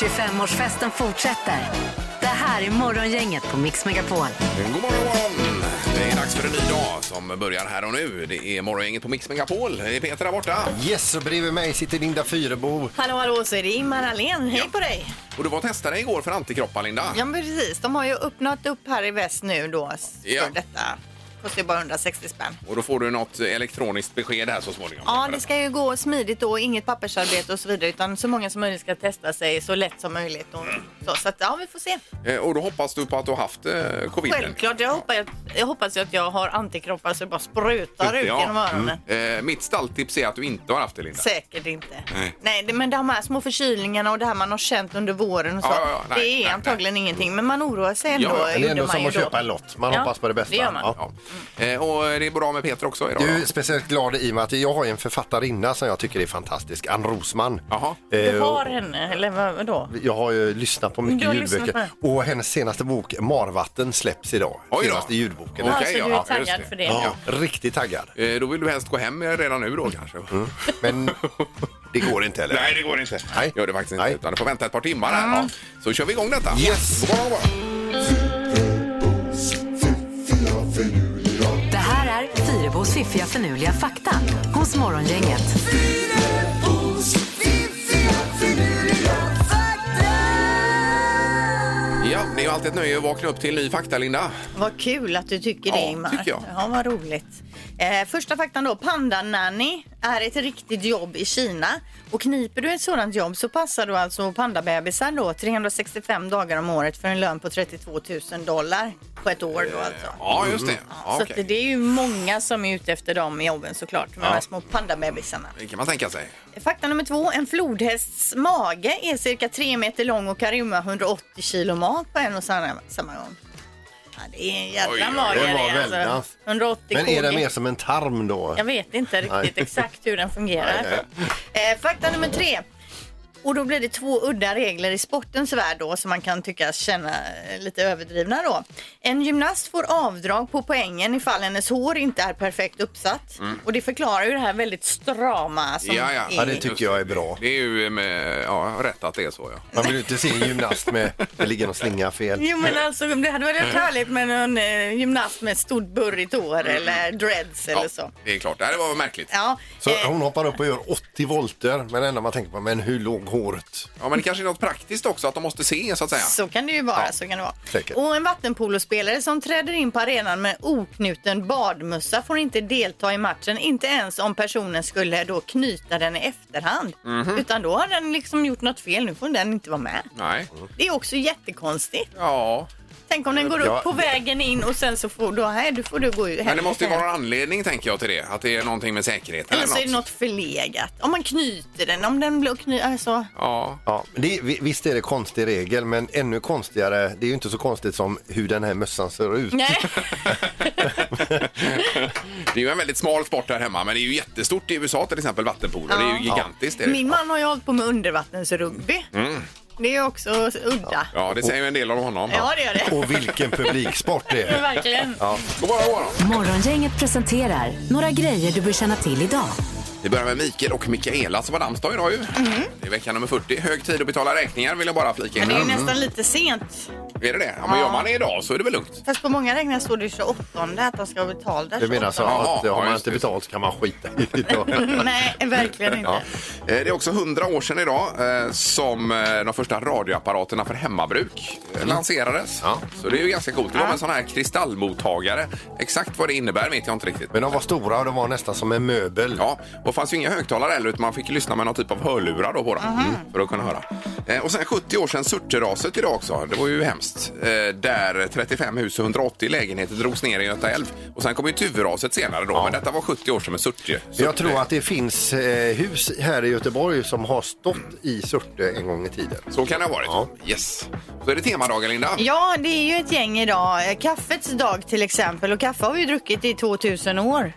25-årsfesten fortsätter. Det här är Morgongänget på Mix Megapol. God morgon, morgon! Det är dags för en ny dag som börjar här och nu. Det är morgongänget på Mix Megapol. Det är Peter där borta. Yes, och bredvid mig sitter Linda Fyrebo. Hallå, hallå, så är det Ingmar Ahlén. Hej Ja. på dig! Och du var och testade igår för antikroppar, Linda. Ja, men precis. De har ju öppnat upp här i väst nu då för Ja. detta. Kostar ju bara 160 spänn. Och då får du något elektroniskt besked här så småningom. Ja, det ska ju gå smidigt då, inget pappersarbete och så vidare, utan så många som möjligt ska testa sig så lätt som möjligt. Och så, så att, ja, vi får se. Eh, Och då hoppas du på att du har haft eh, covid? Självklart, jag hoppas, jag hoppas ju att jag har antikroppar så det bara sprutar ut genom öronen. Eh, mitt stalltips är att du inte har haft det, Linda. Säkert inte. Nej. Nej. det, men de här små förkyrningarna och det här man har känt under våren och så. Ja, ja, ja. Nej, det är nej, antagligen ingenting, men man oroar sig ändå. Ja, ja. Men det är gjorde ändå man som ju att då. köpa en lott. Man Ja, hoppas på det bästa. det gör man. Ja. Ja. Eh, Och det är bra med Peter också idag Du är då? speciellt glad i och med att jag har ju en författarinna som jag tycker är fantastisk, Ann Rosman. Jaha. Du Eh, har henne, eller vad, vadå? Jag har ju lyssnat på Du mycket har lyssnat ljudböcker på och hennes senaste bok Marvatten släpps idag. Oj då. Senaste ljudboken. Okej, så ja, du är ja, just taggad det. för det? Ja, riktigt taggad. Eh, Då vill du helst gå hem redan nu då kanske? Men det går inte heller. Nej, det går inte. Nej. Gör det faktiskt inte. Nej. Utan du får vänta ett par timmar här. Ja. Så kör vi igång detta. Yes. God morgon, god morgon. Fyrebos fiffiga förnuliga fakta hos Morgongänget. Ja, det är ju alltid ett nöje att vakna upp till ny fakta, Linda. Vad kul att du tycker Ja, det Ingmar. tycker jag. Ja, vad roligt. Eh, första faktan då. Pandananny är ett riktigt jobb i Kina. Och kniper du ett sådant jobb så passar du alltså pandabebisar då 365 dagar om året för en lön på 32 000 dollar på ett år då alltså. Ja, just det. Ja, Så okej. att det är ju många som är ute efter de jobben såklart, med de här små pandabebisarna. Det kan man tänka sig. Fakta nummer två. En flodhästs mage är cirka tre meter lång och kan rymma 180 kilo mat på en och samma, samma gång. Det är en jädra oj, mage det var det, väldigt. alltså. 180 Men är den kg. mer som en tarm då? Jag vet inte riktigt Nej. exakt hur den fungerar. Nej, Eh, fakta nummer tre. Och då blir det två udda regler i sportens värld då som man kan tycka känna eh, lite överdrivna då. En gymnast får avdrag på poängen ifall hennes hår inte är perfekt uppsatt. Och det förklarar ju det här väldigt strama som Ja, ja. är. Ja, det tycker jag är bra. Det är ju med, ja, rätt att det är så, ja. Man vill ju inte se en gymnast med det ligger någon slinga fel. Jo men alltså det hade varit härligt med en eh, gymnast med stort burrigt hår eller dreads eller Mm. ja. så. Det är klart. Det här var märkligt. Ja, Så eh, hon hoppar upp och gör 80 volter, men det enda man tänker på, men hur låg håret? Ja, men det kanske är något praktiskt också att de måste se, så att säga. Så kan det ju vara. Ja, så kan det vara. säkert. Och en vattenpolospelare som träder in på arenan med oknuten badmössa får inte delta i matchen. Inte ens om personen skulle då knyta den i efterhand. Mhm. Utan då har den liksom gjort något fel. Nu får den inte vara med. Nej. Det är också jättekonstigt. Ja, Tänk om den går upp Ja, på vägen in och sen så får du, nej, du får du gå ut. men det måste ju vara en anledning, tänker jag, till det. Att det är någonting med säkerheten Eller så är det något förlegat. Om man knyter den, om den blir kny... Alltså, Ja, Ja, det, vi- visst är det konstig regel, men ännu konstigare, det är ju inte så konstigt som hur den här mössan ser ut. nej. det är ju en väldigt smal sport här hemma, men det är ju jättestort i USA till exempel, vattenpolo. Det är ju gigantiskt. Är det. Min man har ju hållit på med undervattensrugby. Det är också udda. Ja, det säger ju en del om honom. Ja, det gör det. Och vilken publiksport det är. verkligen. God morgon, god morgon. Morgongänget presenterar några grejer du bör känna till idag. Vi börjar med Mikael och Mikaela som har namnsdag idag ju. Det är vecka nummer 40. Hög tid att betala räkningar vill jag bara flika in. Men det är nästan lite sent. Är det det? Ja, men Ja. gör man det idag så är det väl lugnt. Fast på många räkningar står det 28 att de ska betala. Du menar så 28. Jaha, att har man just inte det. betalt så kan man skita i det. Nej, verkligen inte. Ja. Eh, Det är också 100 år sedan idag eh, som eh, de första radioapparaterna för hemmabruk eh, lanserades. Ja. Så det är ju ganska coolt. Det var med en sån här kristallmottagare. Exakt vad det innebär vet jag inte riktigt. Men de var stora och de var nästan som en möbel. Ja, och det fanns ju inga högtalare heller utan man fick lyssna med någon typ av hörlurar då på dem mm, för att kunna höra. Eh, och sen 70 år sedan Surteraset idag också. Det var ju hemskt. Eh, där 35 hus och 180 lägenheter drogs ner i Göta älv. Och sen kom ju Tuveraset senare då. Men detta var 70 år sedan med Surte. Jag tror att det finns eh, hus här i Göteborg som har stått i Surte en gång i tiden. Så kan det ha varit. Ja. Yes. Så är det temadagen, Linda. Ja, det är ju ett gäng idag. Eh, Kaffets dag till exempel. Och kaffe har vi ju druckit i 2000 år.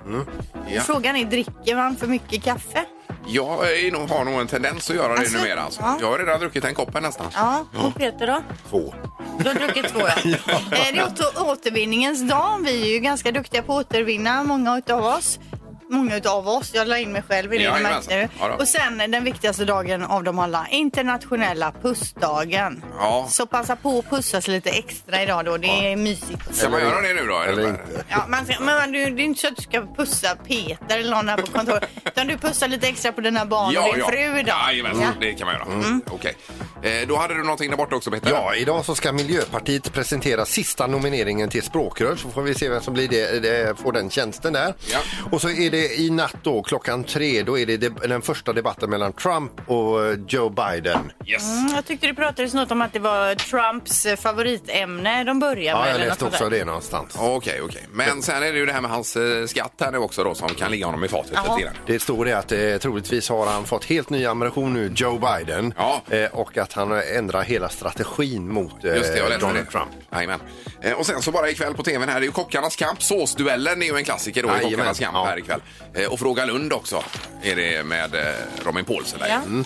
Ja. Frågan är, dricker man för mycket kaffe? Jag är nog, har nog en tendens att göra det Alltså, numera. Alltså. ja. Jag har redan druckit en kopp här nästan. Ja, och Peter då? Två. Du har druckit två, ja. Eh, Det är åter, återvinningens dag. Vi är ju ganska duktiga på att återvinna, många utav oss. Många av oss. Jag la in mig själv i det, märkte. Ja då. Och sen den viktigaste dagen av dem alla, internationella pussdagen. Ja. Så passa på att pussas lite extra idag då, det är mysigt. Ska man göra det nu då? Eller inte. Ja, man ska, men du, det är inte så att du ska pussa Peter eller någon här på kontoret. Utan du pussar lite extra på dina barn och din fru idag. Jajamensan, Ja. det kan man göra. Okej. Eh, då hade du någonting där borta också Peter? Ja, idag så ska Miljöpartiet presentera sista nomineringen till språkrör så får vi se vem som blir det, det, får den tjänsten där. Ja. Och så är det i natt då klockan tre, då är det de, den första debatten mellan Trump och eh, Joe Biden. Yes. Mm, jag tyckte det pratades något om att det var Trumps eh, favoritämne de började Ja, med. jag eller läste något också sånt där. det någonstans. Okej, okej. Men sen är det ju det här med hans eh, skatt här nu också då som kan ligga honom i fatet Jaha. lite grann. Det står det att eh, troligtvis har han fått helt ny ammunition nu, Joe Biden. Ja. Eh, och att han ändrar hela strategin mot eh, Just det, jag läste Donald det. Trump. Jajamän. Eh, och sen så bara ikväll på tvn här, det är ju Kockarnas kamp. Såsduellen är ju en klassiker då i Jajamän. Kockarnas kamp Ja. här ikväll. Eh, och Fråga Lund också är det med eh, Robin Paulsen där. Ja. Mm.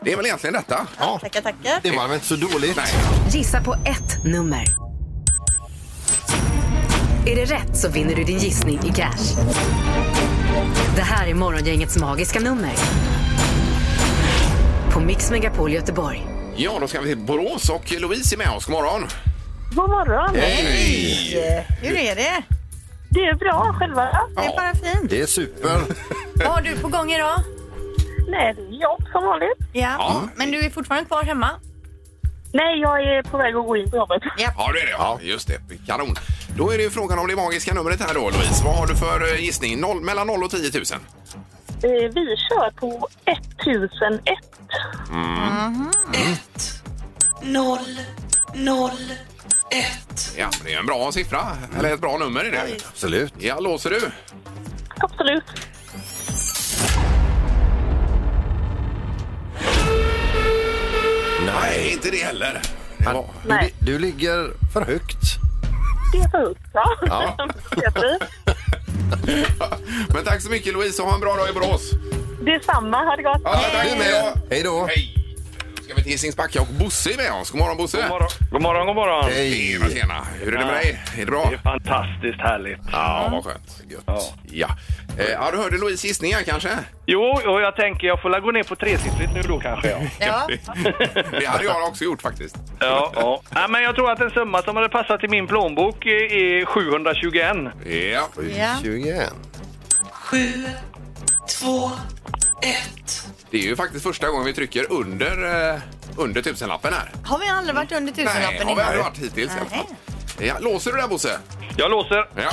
Det är väl egentligen detta. Ja. Tackar, tackar. Det var väl inte så dåligt? Nej. Gissa på ett nummer. Är det rätt så vinner du din gissning i cash. Det här är Morgongängets magiska nummer. På Mix Megapol Göteborg. Ja, då ska vi till Borås och Louise är med oss. God morgon. God morgon. Hej! Hur är det? Det är bra själva. Det är bara fint. Det är super. Vad har du på gång idag? Nej, det är jobb som vanligt. Ja. Ja. Men du är fortfarande kvar hemma? Nej, jag är på väg att gå in på jobbet. Ja. Ja, det är det. Ja. Just det. Kanon. Då är det ju frågan om det magiska numret här då, Louise. Vad har du för eh, gissning? Noll, mellan 0 och 10 000? Eh, Vi kör på 1001. Ja, det är en bra siffra. Eller ett bra nummer är det. Absolut. Ja, låser du? Absolut. Nej, inte det heller. Det var... Du, Nej. du ligger för högt. Det är för högt, ja. Ja. Men tack så mycket Louise och ha en bra dag i Borås. Detsamma, ha det gott. Ja, tack. Du med. Hej då. Hej. Ska vi till Hisingsbacka och Bosse är med oss. God morgon Bosse. God morgon, god morgon. God morgon. Hej. Tjena, tjena. Hur är det med dig? Är det bra? Det är fantastiskt härligt. Ja, vad skönt. Ja. Ja. Eh, ja, du hörde Louise gissningar kanske? Jo, och jag tänker jag får la gå ner på tresiffrigt nu då kanske. Ja, Ja. Det hade jag också gjort faktiskt. ja, ja. Nej, men jag tror att en summa som hade passat i min plånbok är är 721. Ja. Ja. 21. Det är ju faktiskt första gången vi trycker under, eh, under tusenlappen här. Har vi aldrig varit under Nej, tusenlappen har vi aldrig varit hittills i alla fall. Ja, låser du där Bosse? Jag låser. Ja.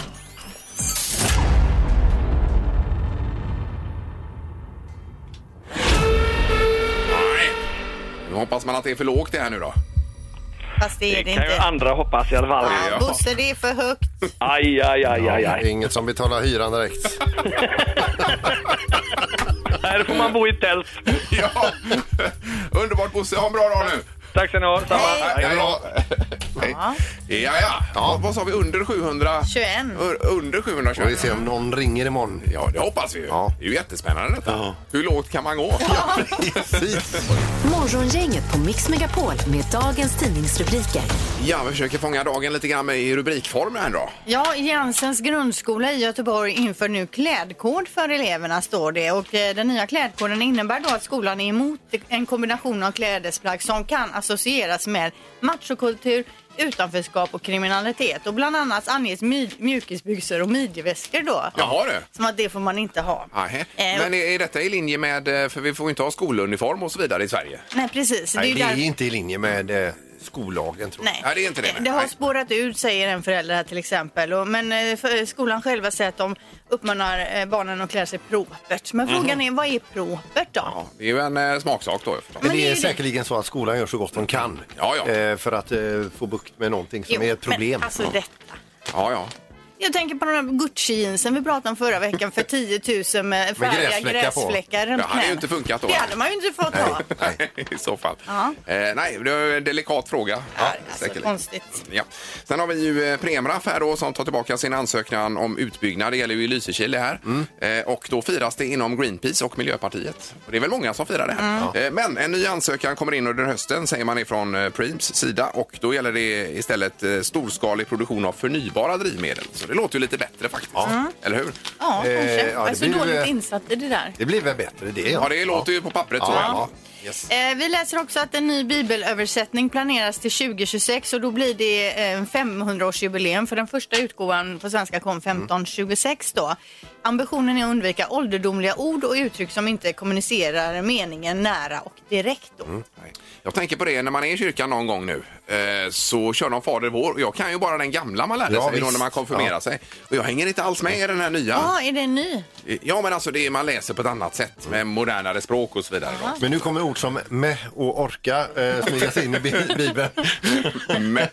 Nej. Nu hoppas man att det är för lågt det här nu då. Fast det är det kan ju inte. andra hoppas i alla fall. Ja. Bosse, det är för högt. Aj, aj, aj, aj, Det aj. inget som betalar hyran direkt. Här får man bo i tält. Ja. Underbart Bosse, ha en bra dag nu. Tack ska ni ha. Samma. Hej. Hej då. Hej. Ja, ja. ja. Vad sa vi? Under 700? 21. Ur- Under 721? Får vi se om någon ringer imorgon. Ja, det hoppas vi ju. Ja. Det är ju jättespännande detta. Hur lågt kan man gå? Precis. Morgongänget på Mix Megapol med dagens tidningsrubriker. Ja, vi försöker fånga dagen lite grann med i rubrikform här då. Ja, Jansens grundskola i Göteborg inför nu klädkod för eleverna står det. Och eh, den nya klädkoden innebär då att skolan är emot en kombination av klädesplagg som kan associeras med machokultur, utanförskap och kriminalitet. Och bland annat anges my- mjukisbyxor och midjeväskor då. Jaha du. Som att det får man inte ha. Nähä. Eh, Men är, är detta i linje med, eh, för vi får ju inte ha skoluniform och så vidare i Sverige? Nej, precis. Det är Nej, ju det är där... inte i linje med eh, skollagen tror jag. Nej. Det är inte det, nej. Det har Nej. spårat ut, säger en förälder här till exempel. Och, men eh, för, skolan själva säger att de uppmanar eh, barnen att klä sig propert. Men frågan är, vad är propert då? Ja, det är ju en eh, smaksak då förstås. Men Men det det är är ju säkerligen så att skolan gör så gott de kan Ja, ja. eh, för att eh, få bukt med någonting som Jo, är ett problem. Men, alltså detta. Ja, ja. Jag tänker på de där Gucci-jeansen vi pratade om förra veckan för 10 000 med färdiga gräsfläckar gräsfläckar runt Det hade ju inte funkat då. Det hade man ju inte fått ha. I så fall. Ja. Eh, nej, det är en delikat fråga. Ja, Alltså, säkerligen. konstigt. Ja. Sen har vi ju eh, Premraff här då som tar tillbaka sin ansökan om utbyggnad. Det gäller ju i Lysekil det här. Eh, och då firas det inom Greenpeace och Miljöpartiet. Och det är väl många som firar det här. Eh, men en ny ansökan kommer in under hösten säger man ifrån eh, Preems sida och då gäller det istället eh, storskalig produktion av förnybara drivmedel. Så också. Det låter ju lite bättre faktiskt. Eller hur? Ja, kanske. Eh, ja, jag är det så blir- dåligt insatt i det där. Det blir väl bättre det. Ja, det låter ju på pappret så. Ja. Yes. Eh, vi läser också att en ny bibelöversättning planeras till 2026 och då blir det eh, 500-årsjubileum för den första utgåvan på svenska kom 1526 då. Ambitionen är att undvika ålderdomliga ord och uttryck som inte kommunicerar meningen nära och direkt då. Nej. Jag tänker på det när man är i kyrkan någon gång nu eh, så kör de Fader vår och jag kan ju bara den gamla man lärde Ja, sig då när man konfirmerar Ja. sig. Och jag hänger inte alls med i den här nya. Ja, är det en ny? Ja men alltså det är, man läser på ett annat sätt med modernare språk och så vidare. Då. Men nu kommer ord som med och orka eh, smyga sig in i bi- Bibeln. Men...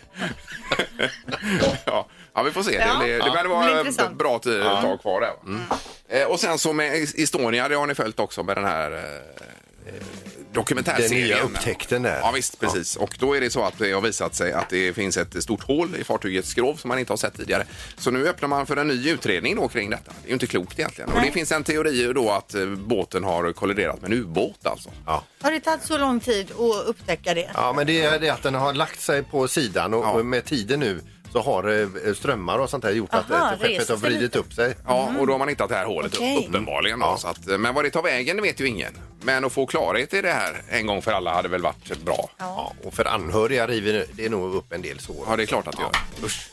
ja. ja, vi får se. Ja. Det, det Ja. vara ett intressant. bra tid, tag kvar där. va? Eh, och sen så med Estonia, det har ni följt också med den här eh, dokumentärserien. Den nya upptäckten där. Ja visst, precis. Och då är det så att det har visat sig att det finns ett stort hål i fartygets skrov som man inte har sett tidigare. Så nu öppnar man för en ny utredning då kring detta. Det är ju inte klokt egentligen. Och det finns en teori då att eh, båten har kolliderat med en ubåt alltså. Ja. Har det tagit så lång tid att upptäcka det? ja, men det är det att den har lagt sig på sidan och Ja. och med tiden nu så har eh, strömmar och sånt här gjort att Aha, eh, skeppet har vridit upp sig. Ja, och då har man hittat det här hålet Okej. uppenbarligen. Då, så att, men vad det tar vägen det vet ju ingen. Men att få klarhet i det här en gång för alla hade väl varit bra. Ja, och för anhöriga river det nog upp en del sår. Ja, det är klart att det gör. Usch.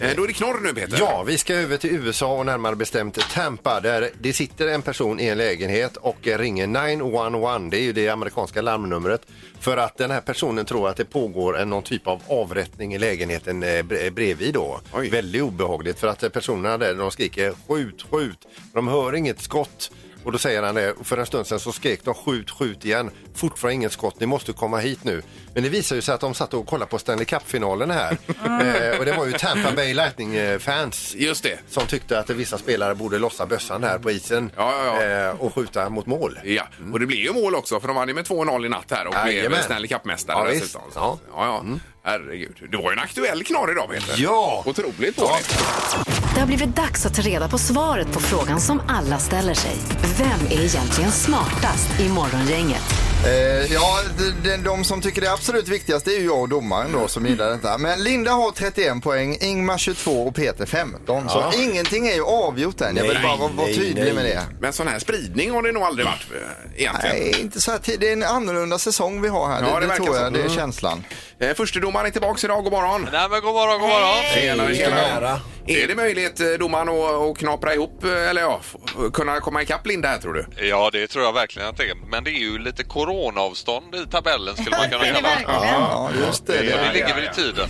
Eh, Då är det knorr nu Peter. Ja, vi ska över till USA och närmare bestämt Tampa där det sitter en person i en lägenhet och ringer 911. Det är ju det amerikanska larmnumret för att den här personen tror att det pågår en, någon typ av avrättning i lägenheten eh, bre- bredvid då. Oj. Väldigt obehagligt för att eh, personerna där de skriker skjut, skjut. De hör inget skott. Och då säger han det, och för en stund sedan så skrek de skjut, skjut igen. Fortfarande inget skott, ni måste komma hit nu. Men det visar ju sig att de satt och kollade på Stanley Cup-finalen här. eh, och det var ju Tampa Bay Lightning-fans Just det. som tyckte att vissa spelare borde lossa bössan här på isen Ja, ja, ja. Eh, och skjuta mot mål. Ja, och det blir ju mål också för de vann ju med 2-0 i natt här och blev. Stanley Cup-mästare Ja, dessutom. Ja. Ja, ja. Herregud. Det var ju en aktuell knorr idag Peter. Ja. Otroligt dåligt. Det har blivit dags att ta reda på svaret på frågan som alla ställer sig. Vem är egentligen smartast i Morgongänget? Eh, ja, de, de, de som tycker det är absolut viktigast det är ju jag och domaren då som gillar detta. Men Linda har 31 poäng, Ingmar 22 och Peter 15. Så ingenting är ju avgjort än. Jag vill Nej, bara vara, tydlig nej. med det. Men sån här spridning har det nog aldrig varit eh, egentligen. Nej, inte så här tid. Det är en annorlunda säsong vi har här. Ja, det det, det tror så. jag. Det är Mm. känslan. Eh, Förstedomaren är tillbaka idag. God morgon. Nej men god morgon, god morgon. Tjenare, tjenare. Är det möjligt, eh, domaren, att, att knapra ihop, eh, eller ja, kunna komma ikapp Linda här tror du? Ja, det tror jag verkligen att det är. Men det är ju lite coronaavstånd i tabellen skulle man kunna kalla det. Ja, just det. Det, det. ligger väl i tiden.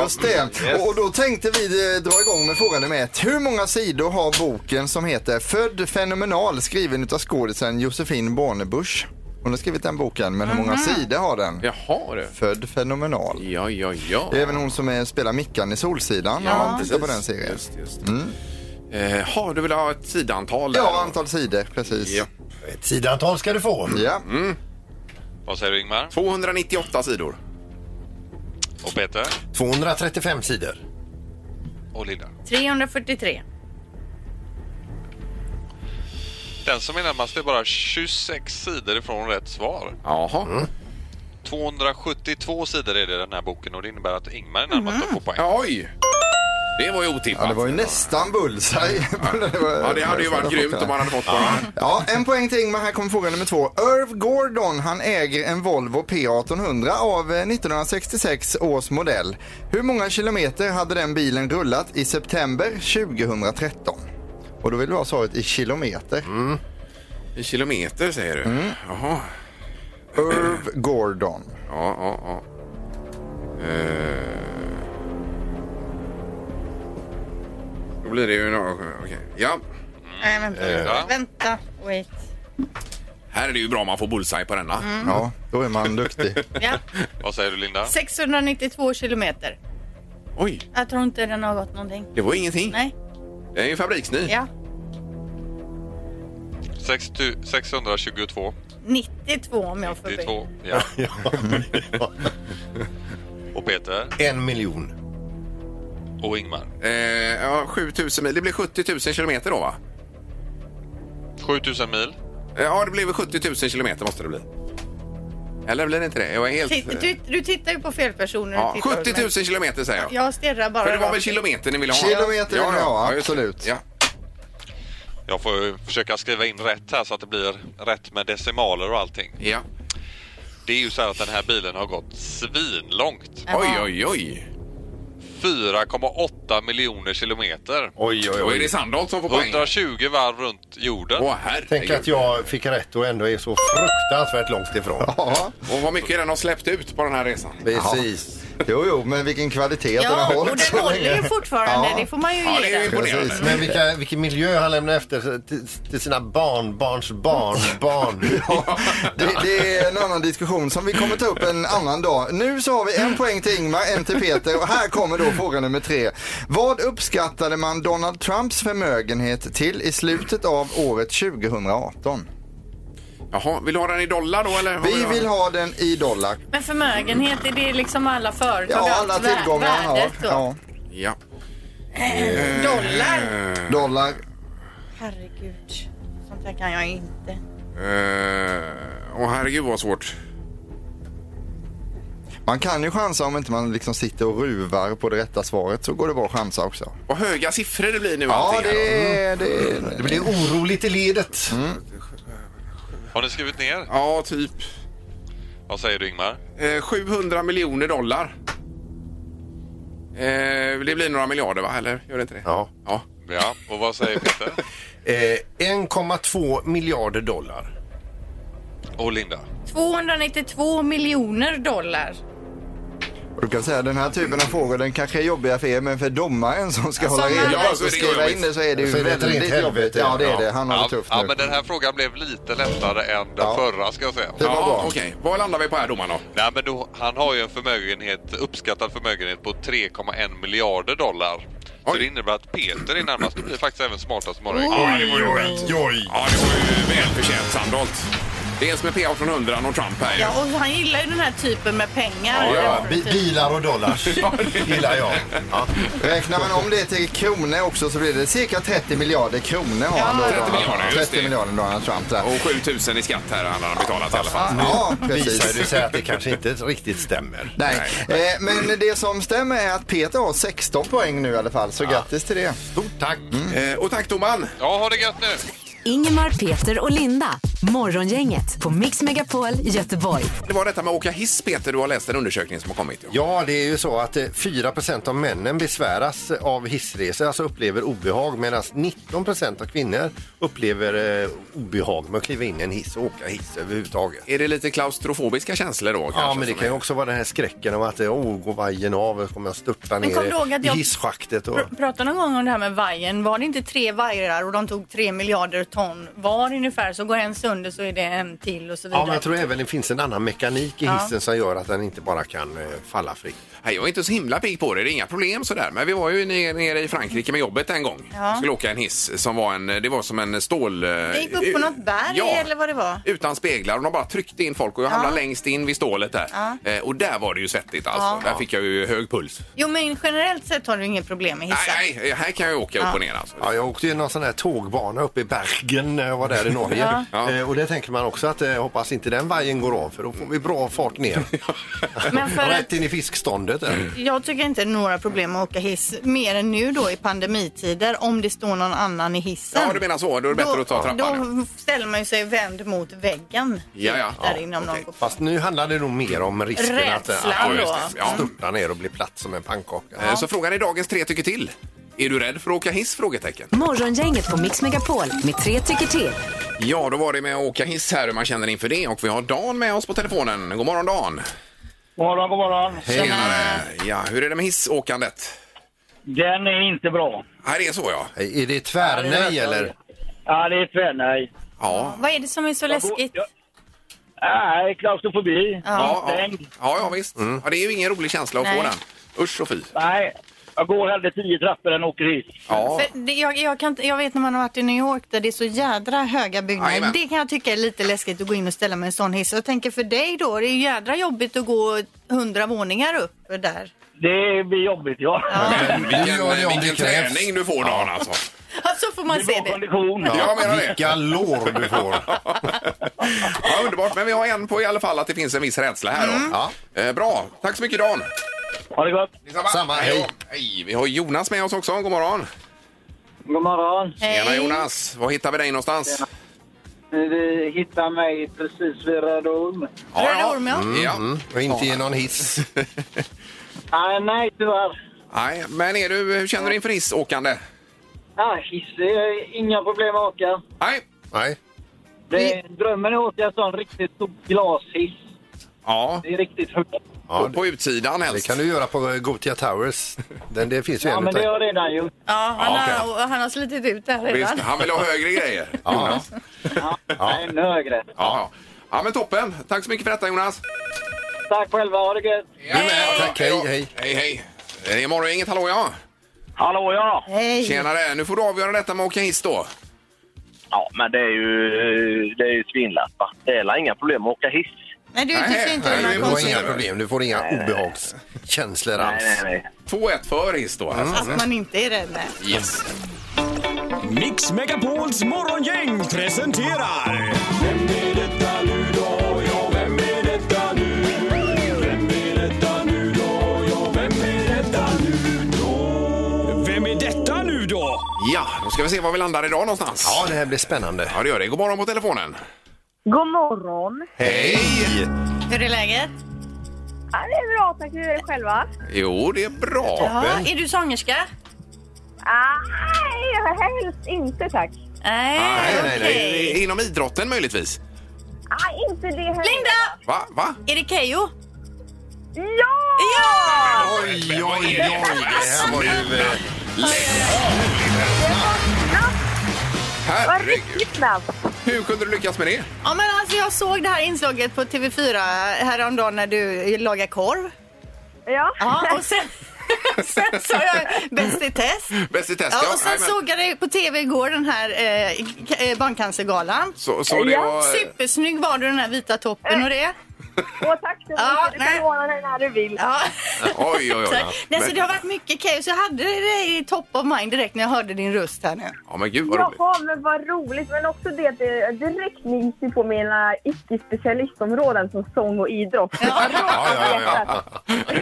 Just det. Och, då tänkte vi eh, dra igång med fråga nummer ett. Hur många sidor har boken som heter Född fenomenal skriven av skådisen Josefin Bornebusch? Hon har skrivit den boken, men hur många sidor har den? Jaha du. Född fenomenal. Ja, ja, ja. Det är även hon som är, spelar Mickan i Solsidan när man tittar på den serien. Just, just. Eh, ha, du vill ha ett sidantal där? Ja, antal sidor, precis. Ja. Ett sidantal ska du få. Ja. Vad säger du Ingmar? 298 sidor. Och Peter? 235 sidor. Och Linda? 343. Den som är närmast är bara 26 sidor ifrån rätt svar. Jaha. 272 sidor är det i den här boken och det innebär att Ingmar är närmast att få poäng. Oj! Det var ju otippat. ja, det var ju nästan bullseye. det var- Ja, det hade ju varit grymt om man hade fått bara... Ja, en poäng till Ingmar. Här kommer fråga nummer två. Irv Gordon, han äger en Volvo P1800 av eh, 1966 års modell. Hur många kilometer hade den bilen rullat i september 2013? Och då vill du ha svaret i kilometer. I kilometer säger du? Jaha. Irv Gordon. Ja, ja, ja. Okej. Ja, Nej, vänta. Ja. Vänta, wait. här är det ju bra om man får bullseye på denna. Ja, då är man duktig. Ja. Vad säger du Linda? 692 kilometer. Oj, Jag tror inte den har gått någonting. det var ingenting. Nej. Det är ju fabriksny. Ja. 60 622. 92 om jag får be. 92. Ja. Och Peter? En miljon. Och Ingmar? Eh, ja, 7000 mil. Det blir 70 000 kilometer då va? 7000 mil. Eh, Ja, det blir väl 70 000 kilometer måste det bli. Eller blir det inte det? Jag är helt... Titt- Du, du tittar ju på fel personer. Ja, Du tittar 70 på 000 mig. kilometer säger jag. Jag stirrar bara För det var rakt väl kilometer ni ville ha? Kilometer ha, just det. absolut. Ja. Jag får ju försöka skriva in rätt här så att det blir rätt med decimaler och allting. ja. Det är ju så här att den här bilen har gått svinlångt. Oj, oj, oj. 4,8 miljoner kilometer. Oj, oj, Då är det oj. Sandholt som får poäng. 120 varv runt jorden. Åh, herregud. Tänk att jag fick rätt och ändå är så fruktansvärt långt ifrån. Ja, Och vad mycket den har släppt ut på den här resan. Precis. jo, jo, men vilken kvalitet den har Ja, och hållit den håller ju fortfarande. Ja. Det får man ju Ja, det ge är den. Precis. Men vilka, vilken miljö han lämnar efter till, till sina barn, barns barn, barn. Ja, det, det är en annan diskussion som vi kommer ta upp en annan dag. Nu så har vi en poäng till Ingmar, en till Peter och här kommer då fråga nummer tre. Vad uppskattade man Donald Trumps förmögenhet till i slutet av året 2018? Jaha, vill du ha den i dollar då eller? Vi vill ha den i dollar. Men förmögenhet, är det liksom alla företag Ja, och alla allt tillgångar han har. värdet då? Ja, Ja. Dollar? dollar. Herregud, sånt här kan jag inte. Uh, åh herregud vad svårt. Man kan ju chansa om inte man liksom sitter och ruvar på det rätta svaret så går det bra att chansa också. Vad höga siffror det blir nu Ja, allting här det är... Det Det blir oroligt i ledet. Har ni skrivit ner? Ja, typ Vad säger du Ingmar? eh, 700 miljoner dollar. Eh, det blir några miljarder va? Eller gör det inte det? Ja. Ja. Ja, och vad säger Peter? Eh, 1,2 miljarder dollar. Och Linda? 292 miljoner dollar. Du kan säga den här typen av frågor den kanske är jobbiga för er men för domaren som ska hålla Som reda på Ja, så är och det skriva jobbigt. in det så är det ju Så det väldigt jobbigt. helvete. Ja det är det. Han har Ja, det tufft ja, nu. men den här frågan blev lite lättare än den Ja. förra ska jag säga. Det var ja, bra. Okej, vad landar vi på här domaren då? Nej, men då, han har ju en förmögenhet, uppskattad förmögenhet på 3,1 miljarder dollar. Så Oj. det innebär att Peter är närmast. Det blir faktiskt även smartast morgon. Ja, det var ju. Ja, det var ju välförtjänt Sandholt. Dels med P1800 och Trump här ju. Ja, och han gillar ju den här typen med pengar. Ja, bi- bilar och dollars gillar jag. Ja. Räknar man om det till kronor också så blir det cirka 30 miljarder kronor har han då. 30 miljarder, just 30 det. miljarder Donald Trump där. Och 7000 i skatt här har han betalat i alla fall. Ja, Visar precis. det sig att det kanske inte riktigt stämmer. Nej, eh, men det som stämmer är att Peter har 16 poäng nu i alla fall, så grattis till det. Stort tack. Eh, och tack domaren. Ja, ha det gött nu! Ingemar, Peter och Linda. Morgongänget på Mix Megapol Göteborg. Det var detta med att åka hiss Peter, du har läst en undersökning som har kommit. Ja. Ja, det är ju så att eh, 4 av männen besväras av hissresor, alltså upplever obehag, medan 19% av kvinnor upplever eh, obehag med att kliva in i en hiss och åka hiss överhuvudtaget. Är det lite klaustrofobiska känslor då? Ja, kanske, men det som kan ju är- också vara den här skräcken om att oh, går vajern av, kommer jag störta kom ihåg ner att i jag- hisschaktet. Och... Pr- Prata någon gång om det här med vajern. Var det inte tre vajrar och de tog tre miljarder ton var ungefär så går en sönder så är det en till och så vidare. Ja, men jag tror även det finns en annan mekanik i hissen som gör att den inte bara kan eh, falla fritt. Nej, jag är inte så himla pigg på det, det är inga problem sådär. Men vi var ju nere, nere i Frankrike med jobbet en gång. Ja. Skulle åka en hiss som var en, det var som en stål... Det gick upp på något berg eller vad det var? utan speglar och de bara tryckte in folk och jag hamnade längst in vid stålet där. Eh, och där var det ju svettigt alltså. Där fick jag ju hög puls. Jo men generellt sett har du inget problem med hissar. Nej, nej, här kan jag åka upp och ner alltså. Ja, jag åkte ju någon sån här tågbana uppe i Bergen när jag var där i Norge. Ja. Eh, och det tänker man också att eh, hoppas inte den vajern går av för då får vi bra fart ner. Men för Rätt att in i fiskståndet. Där. jag tycker inte det är några problem att åka hiss mer än nu då i pandemitider om det står någon annan i hissen. Ja, du menar så. Då är det bättre att ta trappan. Då ställer man ju sig vänd mot väggen. Ja, ja. Där Ja, innan någon går på. Fast nu handlar det nog mer om risken att, Rädslan att det, Ja. störta ner och bli platt som en pannkaka. Eh, Så frågan är dagens tre tycker till. Är du rädd för att åka hiss? Frågetecken. Morgongänget på Mix Megapol med tre tycker till. Ja, då var det med att åka hiss här hur man känner inför det. Och vi har Dan med oss på telefonen. God morgon Dan! God morgon, god morgon. Tjenare! Ja, hur är det med hissåkandet? Den är inte bra. Här är så ja. Är det tvärnej eller? Ja, det är tvärnej. Ja. Vad är det som är så läskigt? Ja. Nej, klaustrofobi. Ja, ja, ja, ja visst. Ja, det är ju ingen rolig känsla att få Nej. den. Usch och fy. Nej, jag går hellre tio trappor än åker hiss. Ja. För det, jag, jag, kan, jag vet när man har varit i New York där det är så jädra höga byggnader. Jajamän. Det kan jag tycka är lite läskigt att gå in och ställa med en sån hiss. Jag tänker för dig då, det är ju jädra jobbigt att gå hundra våningar upp där. Det blir jobbigt, ja. Men vilken vilken träning du får Dan alltså. Ja, så får man Det se bra det. kondition. Jag menar det. Vilka lår du får. Ja, underbart, men vi har en på i alla fall att det finns en viss rädsla här då. Ja. Eh, bra, tack så mycket Dan. Ha det gott. Samma, då. hej. hej. Vi har Jonas med oss också, god morgon. God morgon. Tjena Jonas, var hittar vi dig någonstans? Ni hittar mig precis vid Röda Orm. Röda Orm, ja. Ja. Mm. Och inte ge någon hiss. Ah, nej, tyvärr. Nej, men är du, hur känner du inför hissåkande? Ah, hiss är inga problem att åka. Nej. Nej. Det, drömmen är att åka en sån riktigt stor glashiss. Ja, Det är riktigt högt. Ja, på, på utsidan Det helst. kan du göra på eh, Gothia Towers. Den, det finns ju Ja, en men det utav- har jag redan gjort. Ja, han, Ja, har, han har slitit ut det här redan. Visst, han vill ha högre grejer. Ja. Ja. Ännu högre. Ja, ja. ja, men toppen. Tack så mycket för detta Jonas. Tack själva, ha det gött. Med. Tack, hej, hej. Hej, hej. Det är morgon, inget hallå ja. Hallå ja! Hej. Tjenare, nu får du avgöra detta med att åka hiss då. Ja, men det är ju, det är ju svinlätt va. Det är inga problem att åka hiss. Nej, du Nej, tycker inte nej, det är det Du var får inga konstigt. problem. Du får inga obehagskänslor Nej, alls. nej, nej. 2-1 för hiss då. Alltså. Att man inte är rädd. Nej. Yes. Mix Megapols morgongäng presenterar... Vem är Ja, då ska vi se var vi landar idag någonstans. Ja, det här blir spännande. Ja, det gör det. God morgon på telefonen. God morgon. Hej! Hur är läget? Ja, det är bra, tack. Hur är det själva? Jo, det är bra. Ja, är du sångerska? Ah, Nej, helst inte tack. Nej, Nej, nej, okej. Inom idrotten möjligtvis. Ah, inte det heller. Linda! Va? Va? Är det Keyyo? Ja! Ja! Oj, oj, oj. Det här var ju... eh, Vad Herregud. riktigt snabbt. Hur kunde du lyckas med det? Ja, men alltså jag såg det här inslaget på TV4 häromdagen när du lagar korv. Ja. Ja, och sen, sen sa jag Bäst i test. Bäst i test, Ja, ja. och sen men- såg jag det på TV igår, den här eh, k- eh, barncancergalan. Så, så det Ja, var... Supersnygg var du, den här vita toppen och det. Åh, tack så mycket. Ja, du nej. kan låna den när du vill. Ja. Oj, oj, oj. Nej, så det har varit mycket så jag hade det i top of mind direkt när jag hörde din röst här nu. Ja, men gud vad roligt. Jaha, men vad roligt. Men också det att det direkt minns på mina icke-specialistområden som sång och idrott. Ja, ja, ja. ja.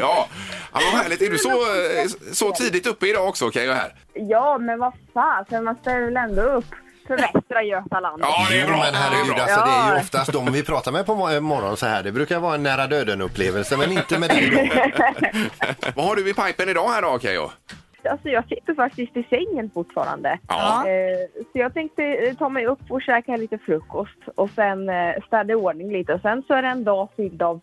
ja. ja vad härligt. Är du så, eh, så tidigt uppe idag också, Keyyo, här? Ja, men vad fan, man ställer väl ändå upp för Västra Götaland. Ja, det är bra. men herregud, alltså, det är ju oftast de vi pratar med på mo- morgonen så här. Det brukar vara en nära döden-upplevelse, men inte med dig. Vad har du i pipen idag här då, Keyyo? Alltså jag sitter faktiskt i sängen fortfarande. Ja. Eh, så jag tänkte eh, ta mig upp och käka lite frukost och sen eh, städa i ordning lite. Och sen så är det en dag fylld av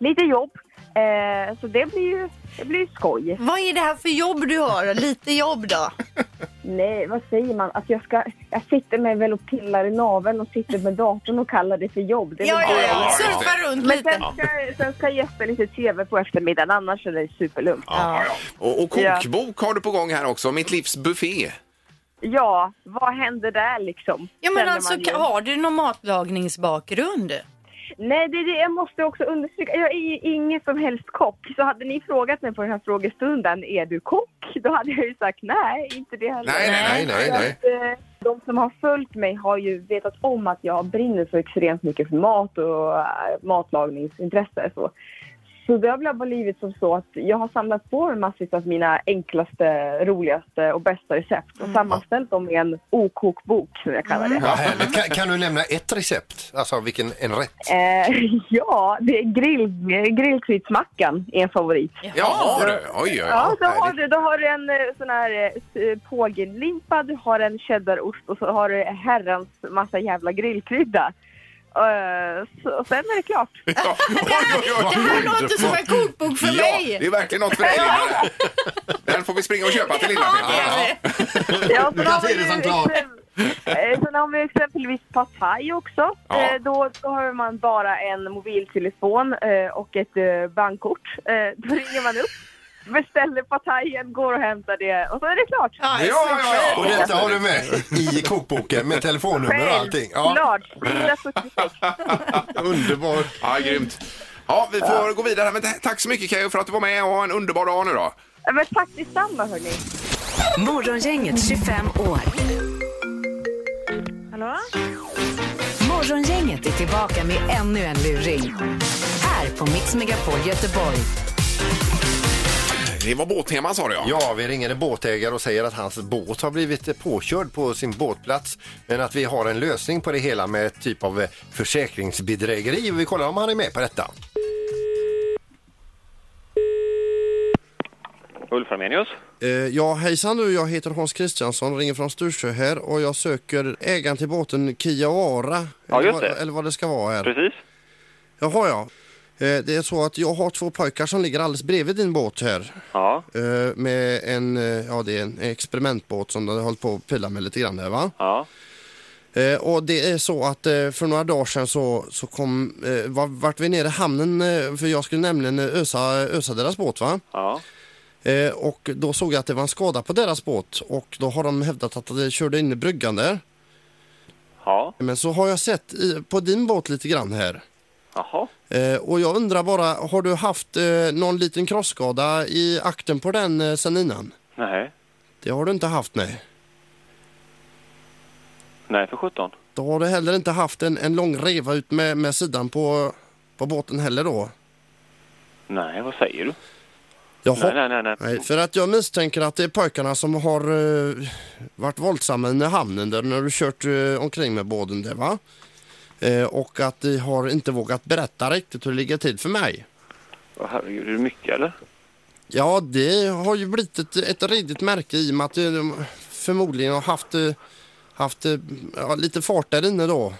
lite jobb. Eh, så det blir ju det blir skoj. Vad är det här för jobb du har? Lite jobb då? Nej, vad säger man? Att jag ska... Jag sitter mig väl och pillar i naveln och sitter med datorn och kallar det för jobb. Det är Ja, väl ja, det. ja. ja, Surfa runt Men lite. sen ska, sen ska jag gästa lite tv på eftermiddagen, annars är det superlugnt. Ja, ja. Och, och kokbok har du på gång här också. Mitt livs buffé. Ja, vad händer där liksom? Ja, men Känner alltså, man ju. har du någon matlagningsbakgrund? Nej, det det jag måste också understryka. Jag är ingen som helst kock. Så hade ni frågat mig på den här frågestunden, är du kock? Då hade jag ju sagt nej, inte det heller. Nej, nej, nej, nej. att, eh, De som har följt mig har ju vetat om att jag brinner så extremt mycket för mat och äh, matlagningsintresse. Så. Så det har väl bara blivit som så att jag har samlat på mig massvis av mina enklaste, roligaste och bästa recept och sammanställt dem i en okokbok som jag kallar det. Ja, härligt. Kan, kan du nämna ett recept? Alltså vilken en rätt? Eh, ja, det är grill, grillkryddmackan är en favorit. Ja, du. Oj, oj, Ja, oj. då har, du, då har du en eh, sån här eh, pågenlimpa, du har en cheddarost och så har du herrans massa jävla grillkrydda. Eh, så, och sen är det klart. Ja, oj, oj, oj. Det här låter som en kokbok för Ja, mig. det är verkligen något för dig. Linda. Den får vi springa och köpa till Linda. Ja, det är det. Ja, Du kan se vi det som klart. eh, Sen har vi exempelvis pad thai också. Ja. Eh, Då, då har man bara en mobiltelefon eh, och ett eh, bankkort. Eh, Då ringer man upp, beställer pad thaien, går och hämtar det och så är det klart. Ja, Ja, ja, ja. Och detta har du med i kokboken med telefonnummer och allting. Ja, Klart, 176. underbart. Ja, grymt. Ja, vi får gå vidare. Men tack så mycket Keyyo för att du var med och ha en underbar dag nu då. Men tack detsamma hörni. Morgongänget 25 år. Hallå? Morgongänget är tillbaka med ännu en luring. Här på Mix Megapol Göteborg. Det var båttema sa du ja. Ja, vi ringer en båtägare och säger att hans båt har blivit påkörd på sin båtplats. Men att vi har en lösning på det hela med ett typ av eh, försäkringsbedrägeri. Vi kollar om han är med på detta. Ulf Armenius. Eh, ja, hejsan du. Jag heter Hans Kristiansson, ringer från Styrsö här och jag söker ägaren till båten Kiawara. Ja, eller, just vad- det. eller vad det ska vara här. Precis. Jaha, ja. Eh, det är så att jag har två pojkar som ligger alldeles bredvid din båt här. Ja. Eh, med en, eh, ja det är en experimentbåt som de har hållit på att pilla med lite grann här va. Ja. Eh, och det är så att eh, för några dagar sedan så, så kom, eh, var, vart vi nere i hamnen för jag skulle nämligen ösa, ösa deras båt va. Ja. Och då såg jag att det var en skada på deras båt och då har de hävdat att det körde in i bryggan där. Ja. Men så har jag sett i, på din båt lite grann här. Jaha. Eh, och jag undrar bara, har du haft eh, någon liten krossskada i akten på den eh, sen innan? Nej. Det har du inte haft nej. Nej, för 17. Då har du heller inte haft en, en lång reva ut med, med sidan på, på båten heller då? Nej, vad säger du? Jaha. Nej, nej, nej, nej. För att jag misstänker att det är pojkarna som har eh, varit våldsamma i hamnen där när du kört eh, omkring med båten där va? Eh, och att de har inte vågat berätta riktigt hur det ligger till för mig. Åh, herregud, är det mycket eller? Ja, det har ju blivit ett, ett redigt märke i och med att de förmodligen har haft, eh, haft eh, ja, lite fart där inne då.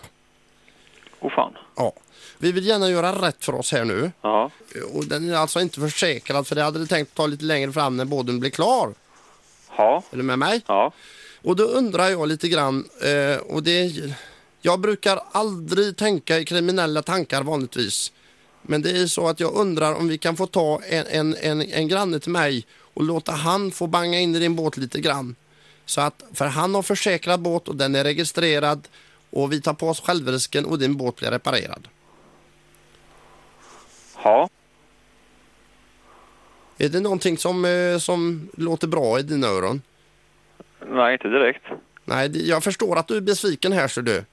Åh fan. Ja. Vi vill gärna göra rätt för oss här nu. Ja. Och den är alltså inte försäkrad för det hade vi tänkt ta lite längre fram när båten blir klar. Ja. Är du med mig? Ja. Och då undrar jag lite grann, eh, och det, jag brukar aldrig tänka i kriminella tankar vanligtvis. Men det är så att jag undrar om vi kan få ta en, en, en, en granne till mig och låta han få banga in i din båt lite grann. Så att, för han har försäkrad båt och den är registrerad och vi tar på oss självrisken och din båt blir reparerad. Ja. Är det någonting som, eh, som låter bra i dina öron? Nej, inte direkt. Nej, jag förstår att du är besviken här så du.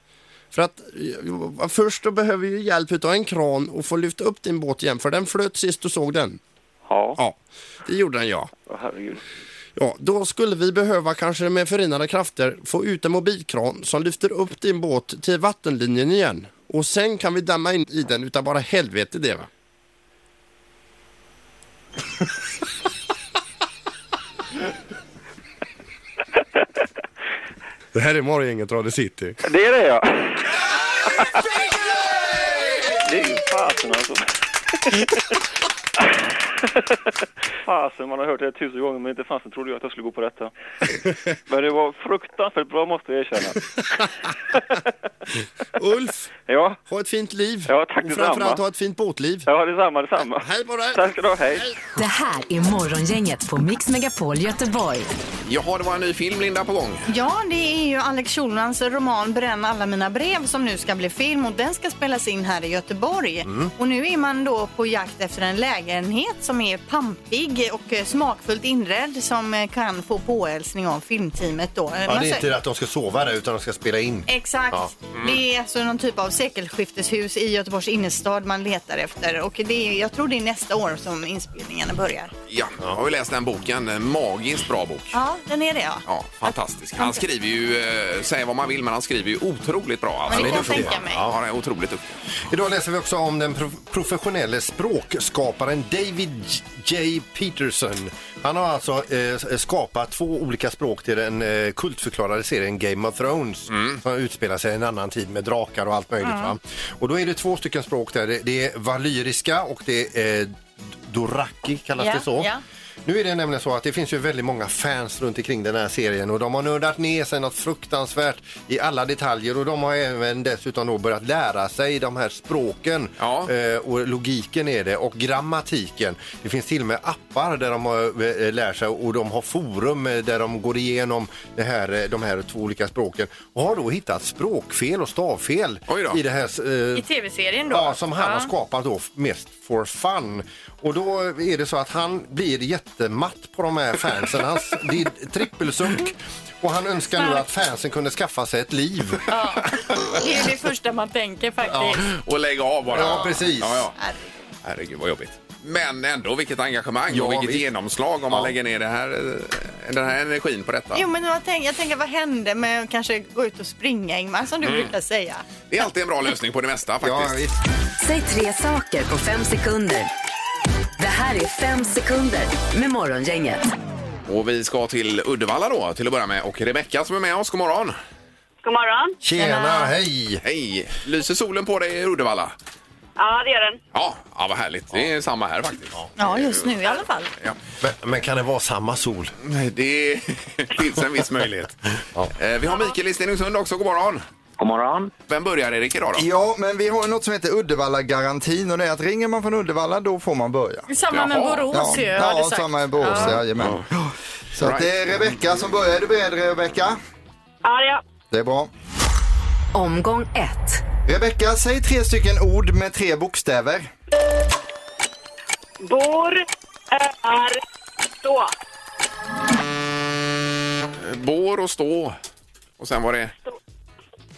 För att eh, först då behöver vi hjälp utav en kran och få lyfta upp din båt igen för den flöt sist du såg den. Ja. Ja, det gjorde den ja. Åh, herregud. Ja, då skulle vi behöva kanske med förenade krafter få ut en mobilkran som lyfter upp din båt till vattenlinjen igen. Och sen kan vi damma in i den utav bara helvete det va. Det här är Morgongänget Radio City. Det är det ja. det är ju fasen alltså. fasen, man har hört det tusen gånger men inte fasen trodde jag att jag skulle gå på detta. Men det var fruktansvärt bra måste jag erkänna. Ulf, Ja. ha ett fint liv. Ja, tack och detsamma. framförallt ha ett fint båtliv. Ja, detsamma, detsamma. Hej på dig. Tack ska du ha, hej. Det här är Morgongänget på Mix Megapol Göteborg. Jaha, det var en ny film Linda på gång. Ja, det är ju Alex Schulmans roman Bränn alla mina brev som nu ska bli film och den ska spelas in här i Göteborg. Mm. Och nu är man då på jakt efter en lägenhet som är pampig och eh, smakfullt inredd som eh, kan få påhälsning av filmteamet då. Ja, Man det är säger- inte att de ska sova där utan de ska spela in. Exakt. Ja. Mm. Det är alltså någon typ av sekelskifteshus i Göteborgs innerstad man letar efter. Och det är, jag tror det är nästa år som inspelningarna börjar. Ja, jag har ju läst den boken. En Magiskt bra bok. Ja, den är det ja. Ja, fantastisk. Han skriver ju, eh, säg vad man vill, men han skriver ju otroligt bra. Alltså, Men det kan jag tänka mig. Ja, han är otroligt duktig. Idag läser vi också om den pro- professionella språkskaparen David J. Peterson. Han har alltså eh, skapat två olika språk till den eh, kultförklarade serien Game of Thrones som utspelar sig i en annan tid med drakar och allt möjligt. Mm. Va? Och då är det två stycken språk där. Det, det är valyriska och det är eh, doraki kallas Ja, det så. ja. Nu är det nämligen så att det finns ju väldigt många fans runt omkring den här serien och de har nördat ner sig något fruktansvärt i alla detaljer och de har även dessutom då börjat lära sig de här språken eh, och logiken är det och grammatiken. Det finns till och med appar där de har eh, lär sig och de har forum eh, där de går igenom det här, eh, de här två olika språken och har då hittat språkfel och stavfel i det här eh, I tv-serien då? Ja, som han har Ja. skapat då mest for fun. Och då är det så att han blir jätte jättematt på de här fansen. Hans, det är trippelsunk. Och han önskar nu att fansen kunde skaffa sig ett liv. Ja, det är det första man tänker faktiskt. Och lägga av bara. Ja, precis. Ja, ja. Herregud vad jobbigt. Men ändå vilket engagemang Ja, och vilket visst. genomslag om man lägger ner det här, eh, den här energin på detta. Jo, men jag tänker, jag tänker vad hände med att kanske gå ut och springa, Ingmar, som du Mm. brukar säga? Det är alltid en bra lösning på det mesta faktiskt. Säg tre saker på fem sekunder. Det här är fem sekunder med Morgongänget. Och vi ska till Uddevalla då till att börja med. Och Rebecka som är med oss, god morgon. God morgon. Tjena, hej! Hej! Lyser solen på dig i Uddevalla? Ja, det gör den. Ja, ja vad härligt. Det är samma här faktiskt. Ja, just nu i alla fall. Ja. Men, men kan det vara samma sol? Nej, Det finns en viss möjlighet. Eh, Vi har Mikael i Stenungsund också, god morgon. God morgon. Vem börjar Erik idag då? Ja, men vi har ju något som heter Uddevalla-garantin och det är att ringer man från Uddevalla då får man börja. Samma med Jaha. Borås ja, ju, har du ja sagt. samma i Borås, Ja. jajamän. Så att det är Rebecka som börjar. Är du beredd Rebecka? Ja, ja. Det är bra. Omgång ett. Rebecka, säg tre stycken ord med tre bokstäver. Bor, öar, stå. Bår och stå. Och sen var det...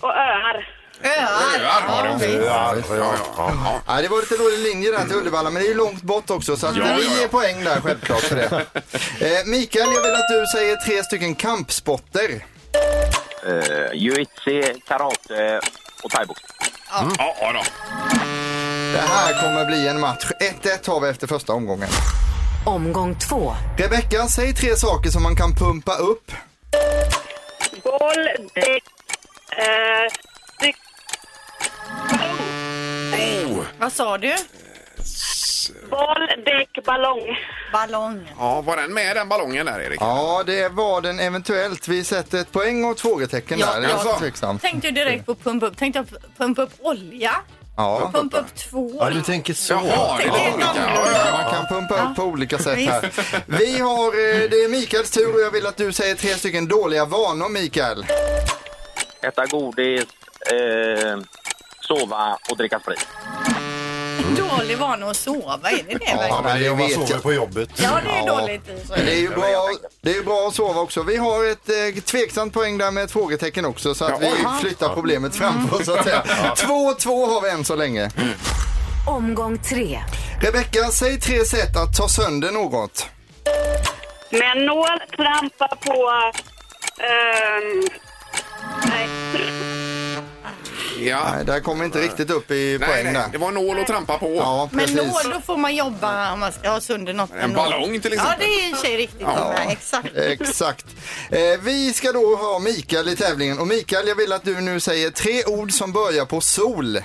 Och öar. Öar. Det. Ja, Ja, ja, ja. Ja, det var lite dålig linje där till Uddevalla, men det är ju långt bort också så att Ja, vi ja, ja. ger poäng där självklart för det. Eh, Mikael, jag vill att du säger tre stycken kampsporter. Uh, Jiu-jitsu, karate och thaiboxning. Mm. Ja, ja då. Det här kommer bli en match. 1-1 har vi efter första omgången. Omgång två. Rebecka, säg tre saker som man kan pumpa upp. Boll, däck, eh, cyk... Oh. Vad sa du? Boll, däck, ballong. Ballong. Ja, var den med den ballongen där Erik? Ja, det var den eventuellt. Vi sätter ett poäng och ett frågetecken Ja, där. Det är alltså. Tänkte ju direkt på pumpa upp. Tänkte jag pumpa upp olja. Ja. Pumpa upp två. Ja, du tänker så. Jaha, det är lite olika. Ja. Man kan pumpa upp på olika sätt här. Vi har, eh, det är Mikaels tur och jag vill att du säger tre stycken dåliga vanor, Mikael. Äta godis, eh, sova och dricka sprit. Dålig vana att sova, är det det Ja, men det är om man vet sover jag. på jobbet. Ja, det är dåligt i Men det är ju bra, det är ju bra att sova också. Vi har ett eh, tveksamt poäng där med ett frågetecken också så att vi flyttar problemet framför oss så att säga. 2-2 har vi än så länge. Omgång tre. Rebecka, säg tre sätt att ta sönder något. Med en nål, trampa på... ehm. Ja. Nej, där kommer inte riktigt upp i Nej, poäng nej, där. det var nål att trampa på. Ja, Men precis. nål, då får man jobba om man ska ha sönder något. med En nål. ballong till Ja, exempel. det är i och för sig riktigt. Ja. Ja. Exakt. Exakt. Eh, vi ska då ha Mikael i tävlingen och Mikael, jag vill att du nu säger tre ord som börjar på sol.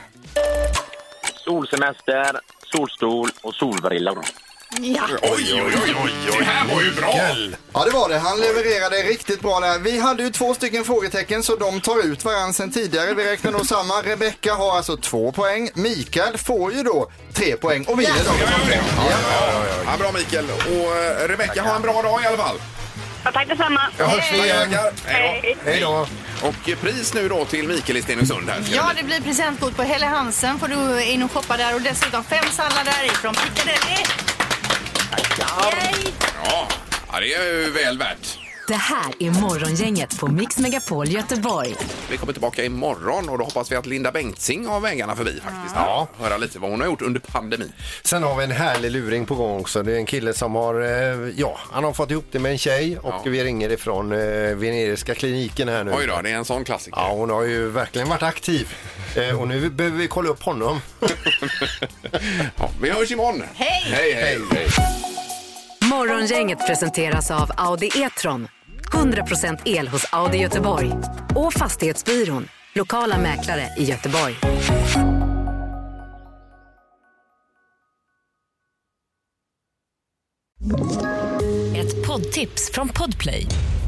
Solsemester, solstol och solbrillor. Ja. Oj, oj, oj, oj, det här var ju bra. Ja, det var det. Han levererade riktigt bra där. Vi hade ju två stycken frågetecken så de tar ut varandra sen tidigare. Vi räknar då samman. Rebecka har alltså två poäng. Mikael får ju då tre poäng och vinner omgång. Ja, bra Mikael. Och eh, Rebecka, ha en bra dag i alla fall. Ja, tack detsamma. Ja, tackar, tackar. Hej Hej. då. Hej då. Och eh, pris nu då till Mikael i Stenungsund här. Ja, det blir presentkort på Helle Hansen. får du in och shoppa där och dessutom fem sallader ifrån Piccadilly. Yay! Ja, ja, det är ju väl värt. Det här är Morgongänget på Mix Megapol Göteborg. Vi kommer tillbaka imorgon och då hoppas vi att Linda Bengtzing har vägarna förbi faktiskt. Ja. Höra lite vad hon har gjort under pandemin. Sen har vi en härlig luring på gång också. Det är en kille som har, eh, ja, han har fått ihop det med en tjej och vi ringer ifrån eh, veneriska kliniken här nu. Oj då, det är en sån klassiker. Ja, hon har ju verkligen varit aktiv. Eh, och nu behöver vi kolla upp honom. Ja, vi hörs imorgon. Hej! Hej, hej, hej. Morgongänget presenteras av Audi E-tron. 100% el hos Audi Göteborg. Och Fastighetsbyrån. Lokala mäklare i Göteborg. Ett poddtips från Podplay.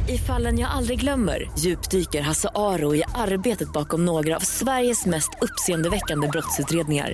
I fallen jag aldrig glömmer djupdyker Hasse Aro i arbetet bakom några av Sveriges mest uppseendeväckande brottsutredningar.